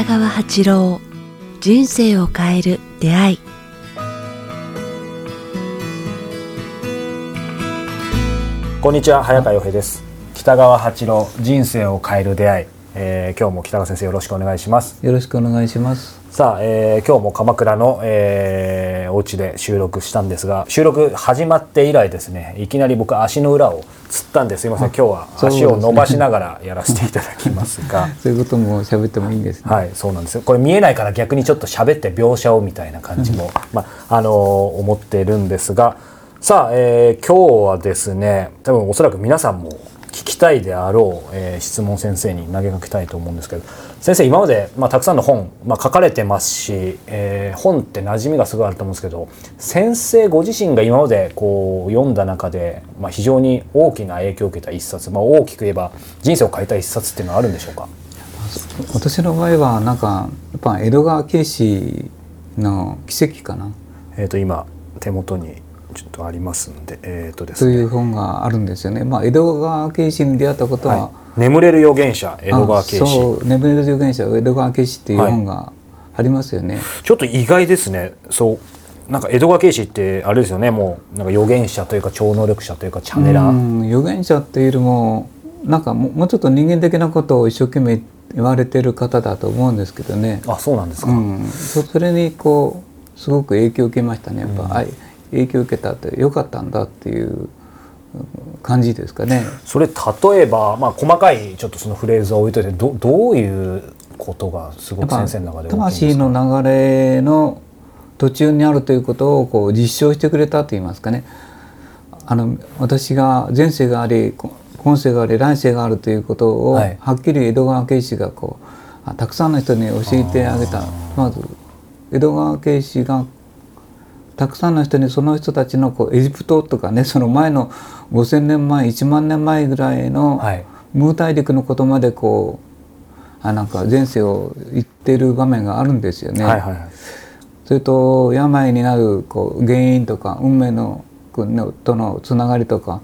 北川八郎人生を変える出会い。こんにちは早川洋平です。北川八郎人生を変える出会い、えー、今日も北川先生よろしくお願いします。よろしくお願いします。さあ、えー、今日も鎌倉の、えー、お家で収録したんですが収録始まって以来ですねいきなり僕足の裏をつったんです。いません今日は足を伸ばしながらやらせていただきますが。そういうことも喋ってもいいんですね。はいそうなんですよ。これ見えないから逆にちょっと喋って描写をみたいな感じも、まああのー、思ってるんですが。さあ、えー、今日はですね多分おそらく皆さんも聞きたいであろう、えー、質問先生に投げかけたいと思うんですけど先生今まで、まあ、たくさんの本、まあ、書かれてますし、えー、本って馴染みがすごいあると思うんですけど先生ご自身が今までこう読んだ中で、まあ、非常に大きな影響を受けた一冊、まあ、大きく言えば人生を変えた一冊っていうのはあるんでしょうか？私の場合はなんかやっぱ江戸川慶史の奇跡かな。えー、と今手元にちょっとありますんで、えーとですね、そういう本があるんですよね。まあ、江戸川慶史に出会ったことは、はい、眠れる預言者江戸川慶う眠れる預言者江戸川慶史っていう本がありますよね、はい、ちょっと意外ですね。そうなんか江戸川慶史ってあれですよね。もうなんか預言者というか超能力者というかチャネラー。預言者っていうよりもなんかもうちょっと人間的なことを一生懸命言われてる方だと思うんですけどね。あそうなんですか、うん、それにこうすごく影響を受けましたね。やっぱ、うん影響を受けたってよかったんだっていう感じですかね。それ例えば、まあ、細かいちょっとそのフレーズを置いといてどどういうことがすごく先生の中で魂の流れの途中にあるということをこう実証してくれたと言いますかね。あの私が前世があり今世があり来世があるということを、はい、はっきり江戸川慶史がこうたくさんの人に教えてあげたまず江戸川慶史がたくさんの人にその人たちのこうエジプトとかねその前の5,000年前1万年前ぐらいのムー大陸のことまでこうあなんか前世を言ってる場面があるんですよね。はいはいはい、それと病になるこう原因とか運命のとのつながりとか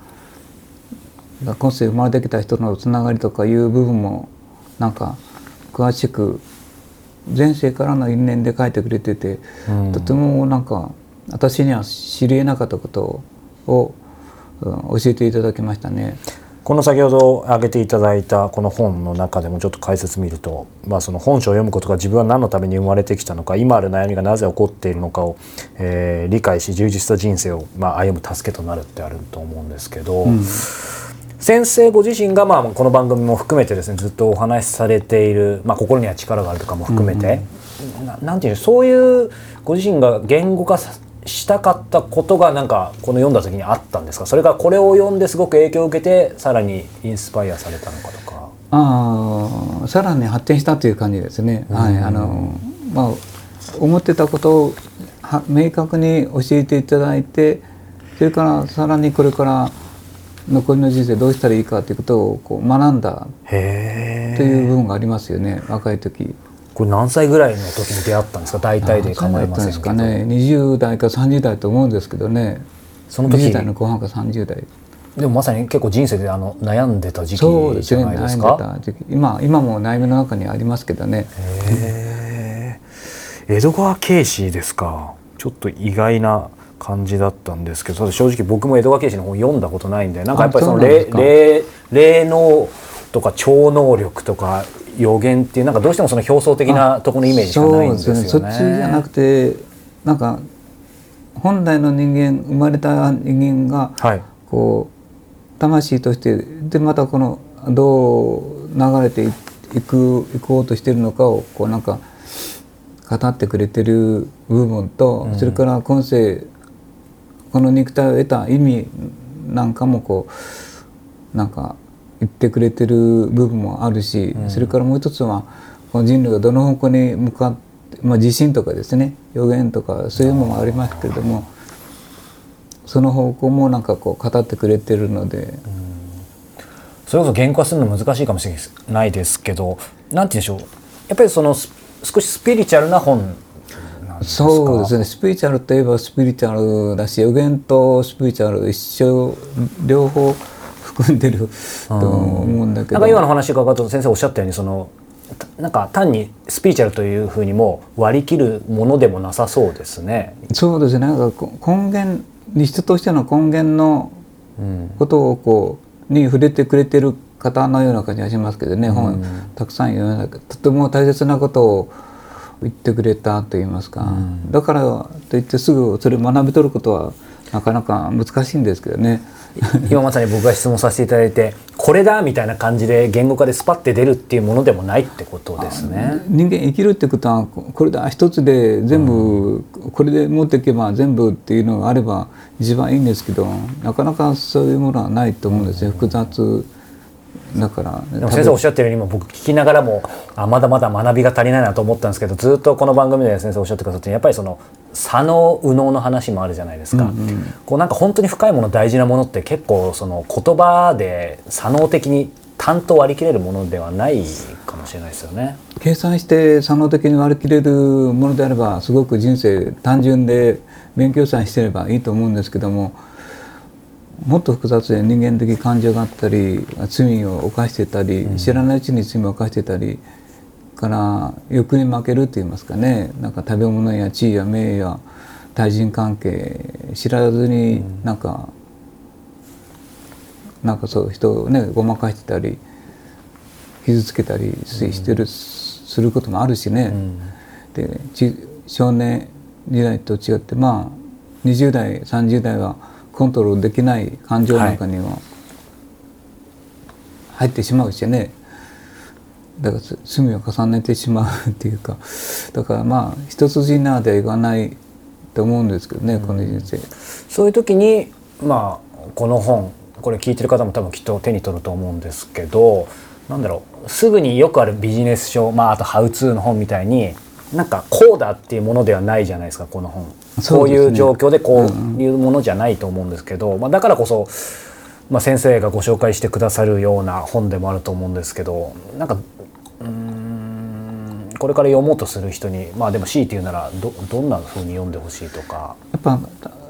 今世生まれてきた人のつながりとかいう部分もなんか詳しく前世からの因縁で書いてくれてて、うん、とてもなんか私には知りえなかったことを、うん、教えていただきましたね。この先ほど挙げていただいたこの本の中でもちょっと解説見ると、まあ、その本書を読むことが自分は何のために生まれてきたのか今ある悩みがなぜ起こっているのかを、えー、理解し充実した人生を、まあ、歩む助けとなるってあると思うんですけど、うん、先生ご自身が、まあ、この番組も含めてですねずっとお話しされている、まあ、心には力があるとかも含めて、うん、ななんていうそういうご自身が言語化したかったことがなんかこの読んだ時にあったんですか？それがこれを読んですごく影響を受けてさらにインスパイアされたのかとか。ああさらに発展したという感じですね、はいあのまあ思ってたことを明確に教えていただいてそれからさらにこれから残りの人生どうしたらいいかということをこう学んだという部分がありますよね若い時。これ何歳ぐらいの時に出会ったんですか？大体で構いませんかね20代か30代と思うんですけどね。その時。20代の後半か30代。でもまさに結構人生であの悩んでた時期じゃないですか？ですね。今今も悩みの中にありますけどね。へ江戸川慶史ですか？ちょっと意外な感じだったんですけど正直僕も江戸川慶史の本読んだことないんでなんかやっぱりその霊霊能とか超能力とか予言っていうなんかどうしてもその表層的なところのイメージしかないんですよね。そ、ね、っちじゃなくてなんか本来の人間生まれた人間がこう、はい、魂としてでまたこのどう流れていくいこうとしてるのかをこうなんか語ってくれてる部分と、うん、それから今世この肉体を得た意味なんかもこうなんか言ってくれてる部分もあるし、うん、それからもう一つはこの人類がどの方向に向かって、まあ、地震とかですね予言とかそういうのもありますけれどもその方向もなんかこう語ってくれてるので。うん、それこそ言語化するの難しいかもしれないですけどなんて言うんでしょう。やっぱりその少しスピリチュアルな本そうですね。スピリチュアルといえばスピリチュアルだし予言とスピリチュアル一緒両方含んでると思うんだけど、なんか今の話伺うと先生おっしゃったようにそのなんか単にスピーチュアルというふうにも割り切るものでもなさそうですね。そうですね。なんか根源人としての根源のことをこうに触れてくれてる方のような感じがしますけどね、本たくさん読めなくとても大切なことを言ってくれたと言いますか、だからといってすぐそれ学び取ることはなかなか難しいんですけどね。今まさに僕が質問させていただいてこれだみたいな感じで言語化でスパッて出るっていうものでもないってことですね。人間生きるってことはこれだ一つで全部これで持っていけば全部っていうのがあれば一番いいんですけどなかなかそういうものはないと思うんですよ。複雑だから。先生おっしゃってるようにも僕聞きながらもあまだまだ学びが足りないなと思ったんですけどずっとこの番組で先生おっしゃってくださってやっぱりその左脳右脳の話もあるじゃないですか、うんうん、こうなんか本当に深いもの大事なものって結構その言葉で左脳的に単と割り切れるものではないかもしれないですよね。計算して左脳的に割り切れるものであればすごく人生単純で勉強さえしてればいいと思うんですけどももっと複雑で人間的感情があったり罪を犯してたり、知らないうちに罪を犯してたりから欲に負けると言いますかね。なんか食べ物や地位や名誉や対人関係知らずになんか、うん、なんかそう人をねごまかしてたり傷つけたりしてる、うん、することもあるしね、うん、で少年時代と違ってまあ20代30代はコントロールできない感情の中には入ってしまうしね、だから罪を重ねてしまうっていうかだからまあ一筋縄ではいかないと思うんですけどね、うん、この人生。そういう時にまあこの本これ聞いてる方も多分きっと手に取ると思うんですけどなんだろうすぐによくあるビジネス書、まあ、あとハウツーの本みたいになんかこうだっていうものではないじゃないですかこの本、ね、こういう状況でこういうものじゃないと思うんですけど、うん、まあ、だからこそ、まあ、先生がご紹介してくださるような本でもあると思うんですけどなんかうんこれから読もうとする人にまあでも強いて言うならどどんなふうに読んでほしいとか。やっぱ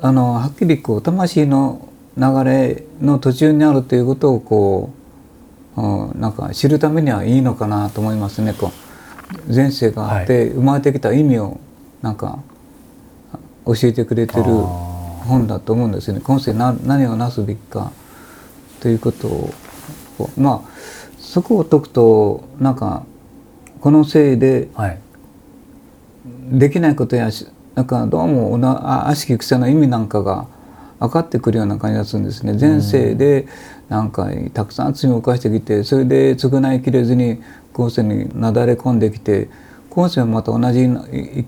あのはっきりこう魂の流れの途中にあるということをこう、うん、なんか知るためにはいいのかなと思いますね。こう前世があって、生まれてきた意味をなんか教えてくれてる本だと思うんですよね。今世何をなすべきかということをまあそこを解くとなんかこのせいでできないことやなんかどうもおな悪しき癖の意味なんかが分かってくるような感じがするんですね。前世でなんかたくさん罪を犯してきてそれで償いきれずに今世になだれ込んできて今世はまた同じ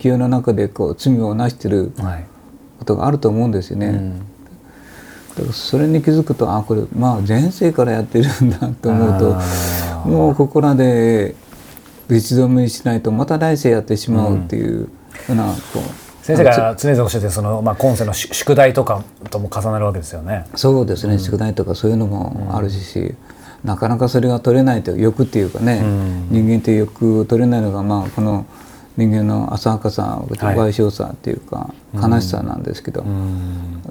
勢いの中でこう罪をなしてることがあると思うんですよね。うん。それに気づくとあこれまあ前世からやってるんだと思うともうここらで打ち止めにしないとまた来世やってしまうっていうような、こう先生が常々おっしゃってその、まあ、今世の宿題とかとも重なるわけですよね。そうですね、うん、宿題とかそういうのもあるし、うん、なかなかそれが取れないと欲っていうかね、うん、人間って欲を取れないのがまあこの人間の浅はかさ賠償さっていうか、悲しさなんですけど、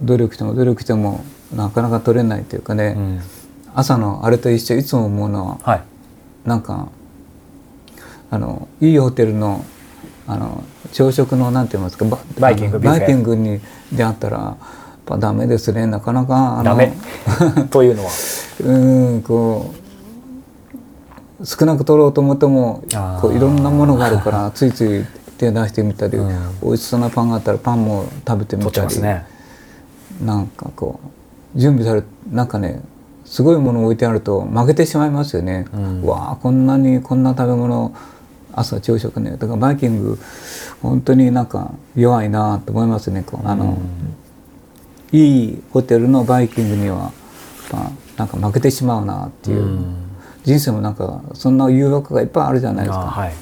努力しても努力してもなかなか取れないというかね、朝のあれと一緒いつも思うのは、はい、なんかあのいいホテルのあの朝食のなんて言いますかバイキングバイキングに出会ったらやっぱダメですね。なかなかあのダメ？というのは？うんこう少なく取ろうと思ってもこういろんなものがあるからついつい手出してみたり、うん、美味しそうなパンがあったらパンも食べてみたり、ね、なんかこう準備されなんかねすごいもの置いてあると負けてしまいますよね。うん、わあこんなにこんな食べ物朝朝食ねだからバイキング本当になんか弱いなと思いますねこうあの、うん、いいホテルのバイキングには、まあ、なんか負けてしまうなっていう、うん、人生もなんかそんな誘惑がいっぱいあるじゃないですか、はい、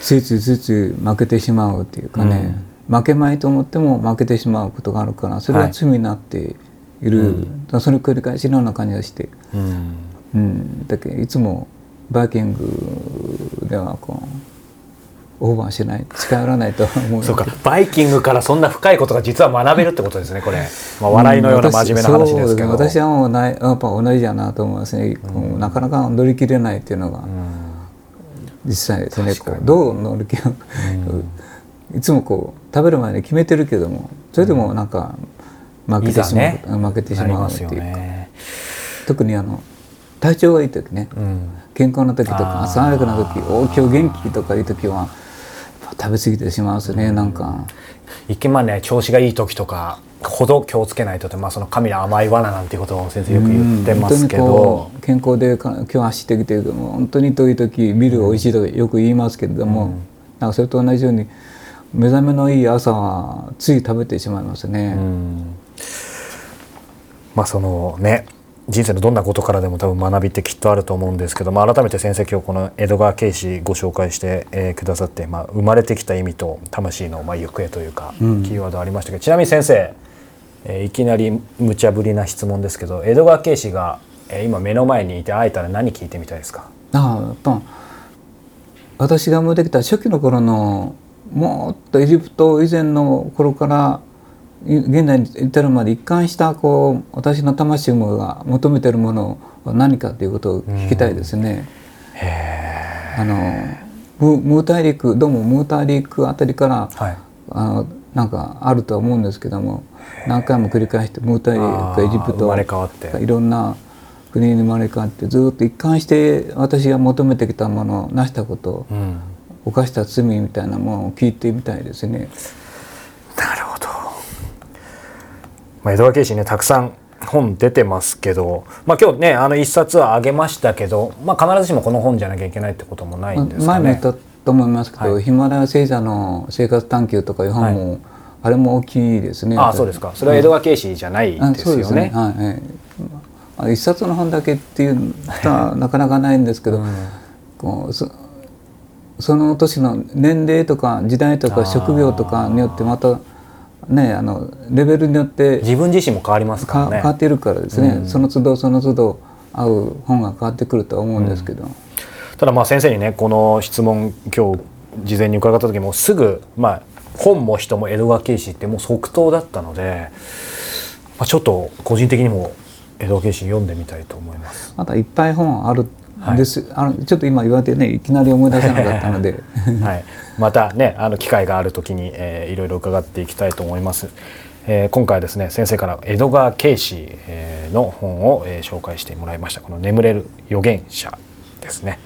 ついついついつい負けてしまうっていうかね、負けまいと思っても負けてしまうことがあるからそれが罪になっている、はい、その繰り返しのような感じがして、うん、うん、だけどいつもバイキングではこうオーバーしない近寄らないと思う。そうかバイキングからそんな深いことが実は学べるってことですねこれ、まあ、笑いのような真面目な話ですけど、うん、私はもうないやっぱ同じだなと思いますね、うん、なかなか乗り切れないっていうのが、実際ですね。こうどう乗り切る、いつもこう食べる前に決めてるけどもそれでもなんか負けてしまう、ね、負けてしまうっていう。か、ね、特にあの体調がいい時ね、うん、健康な時とか爽やかな時お今日元気とかいう時は食べ過ぎてしまうんですね、うん、なんか。一見まあね調子がいい時とかほど気をつけないとって、まあ、その神の甘い罠なんていうことを先生よく言ってますけど、うん、健康で今日走ってきてるも本当に遠い時ビール美味しいとかよく言いますけれども、うん、なんかそれと同じように目覚めのいい朝はつい食べてしまいますね。うん、まあそのね人生のどんなことからでも多分学びってきっとあると思うんですけど、まあ、改めて先生今日この江戸川慶史ご紹介して、えー、くださって、まあ、生まれてきた意味と魂のまあ行方というか、キーワードありましたけどちなみに先生えー、いきなり無茶ぶりな質問ですけど江戸川慶史が、えー、今目の前にいて会えたら何聞いてみたいですか？あやっぱ私が生まれてきた初期の頃のもっとエジプト以前の頃から現代に至るまで一貫したこう私の魂が求めてるものは何かということを聞きたいですね。あのムー大陸どうもムー大陸あたりから、はい、あのなんかあるとは思うんですけども何回も繰り返してムータリかエジプトいろんな国に生まれ変わってずっと一貫して私が求めてきたもの成したこと、うん、犯した罪みたいなものを聞いてみたいですね。なるほど、まあ、江戸川慶史ねたくさん本出てますけど、まあ、今日ねあの一冊はあげましたけど、まあ、必ずしもこの本じゃなきゃいけないってこともないんですかね。前も言ったと思いますけど、はい、ヒマラヤ星座の生活探求とかいう本も、はいあれも大きいですね。あそうですか。それは江戸川慶史じゃないですよね。はい、一冊の本だけっていうのはなかなかないんですけど、うん、こうそその年の年齢とか時代とか職業とかによってまたねあのレベルによって自分自身も変わりますからね。変わっているからですね。うん、その都度その都度合う本が変わってくるとは思うんですけど。うん、ただまあ先生にねこの質問今日事前に伺った時もすぐまあ本も人も江戸川慶史ってもう即答だったので、まあ、ちょっと個人的にも江戸川慶史読んでみたいと思います。またいっぱい本あるです、はい、あのちょっと今言われてねいきなり思い出せなかったので、はい、またねあの機会がある時に、えー、いろいろ伺っていきたいと思います。えー、今回ですね先生から江戸川慶史、えー、の本を、えー、紹介してもらいました。この「眠れる預言者」ですね。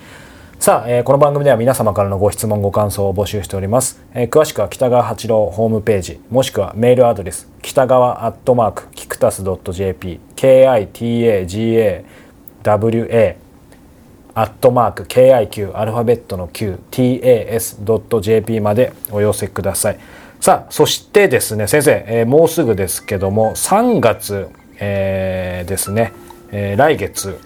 さあ、えー、この番組では皆様からのご質問ご感想を募集しております、えー、詳しくは北川八郎ホームページもしくはメールアドレス北川アットマークキクタス .jp kitagawa アットマーク KIQ アルファベットの QTAS.jp までお寄せください。さあそしてですね先生、えー、もうすぐですけども3月、えー、ですね、えー、来月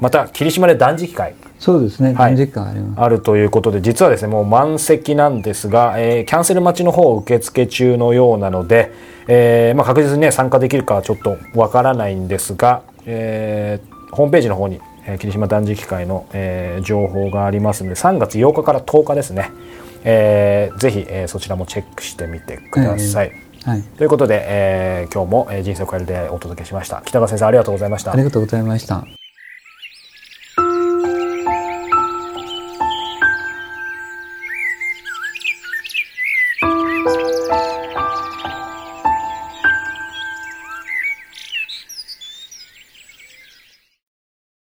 また霧島で断食会。そうですね、はい、あります。あるということで実はですねもう満席なんですが、えー、キャンセル待ちの方受付中のようなので、えーまあ、確実にね参加できるかはちょっとわからないんですが、えー、ホームページの方に、えー、霧島断食会の、えー、情報がありますので3月8日から10日ですね、えー、ぜひ、えー、そちらもチェックしてみてください。はい、ということで、えー、今日も、えー、人生を変えるでお届けしました。北川先生ありがとうございました。ありがとうございました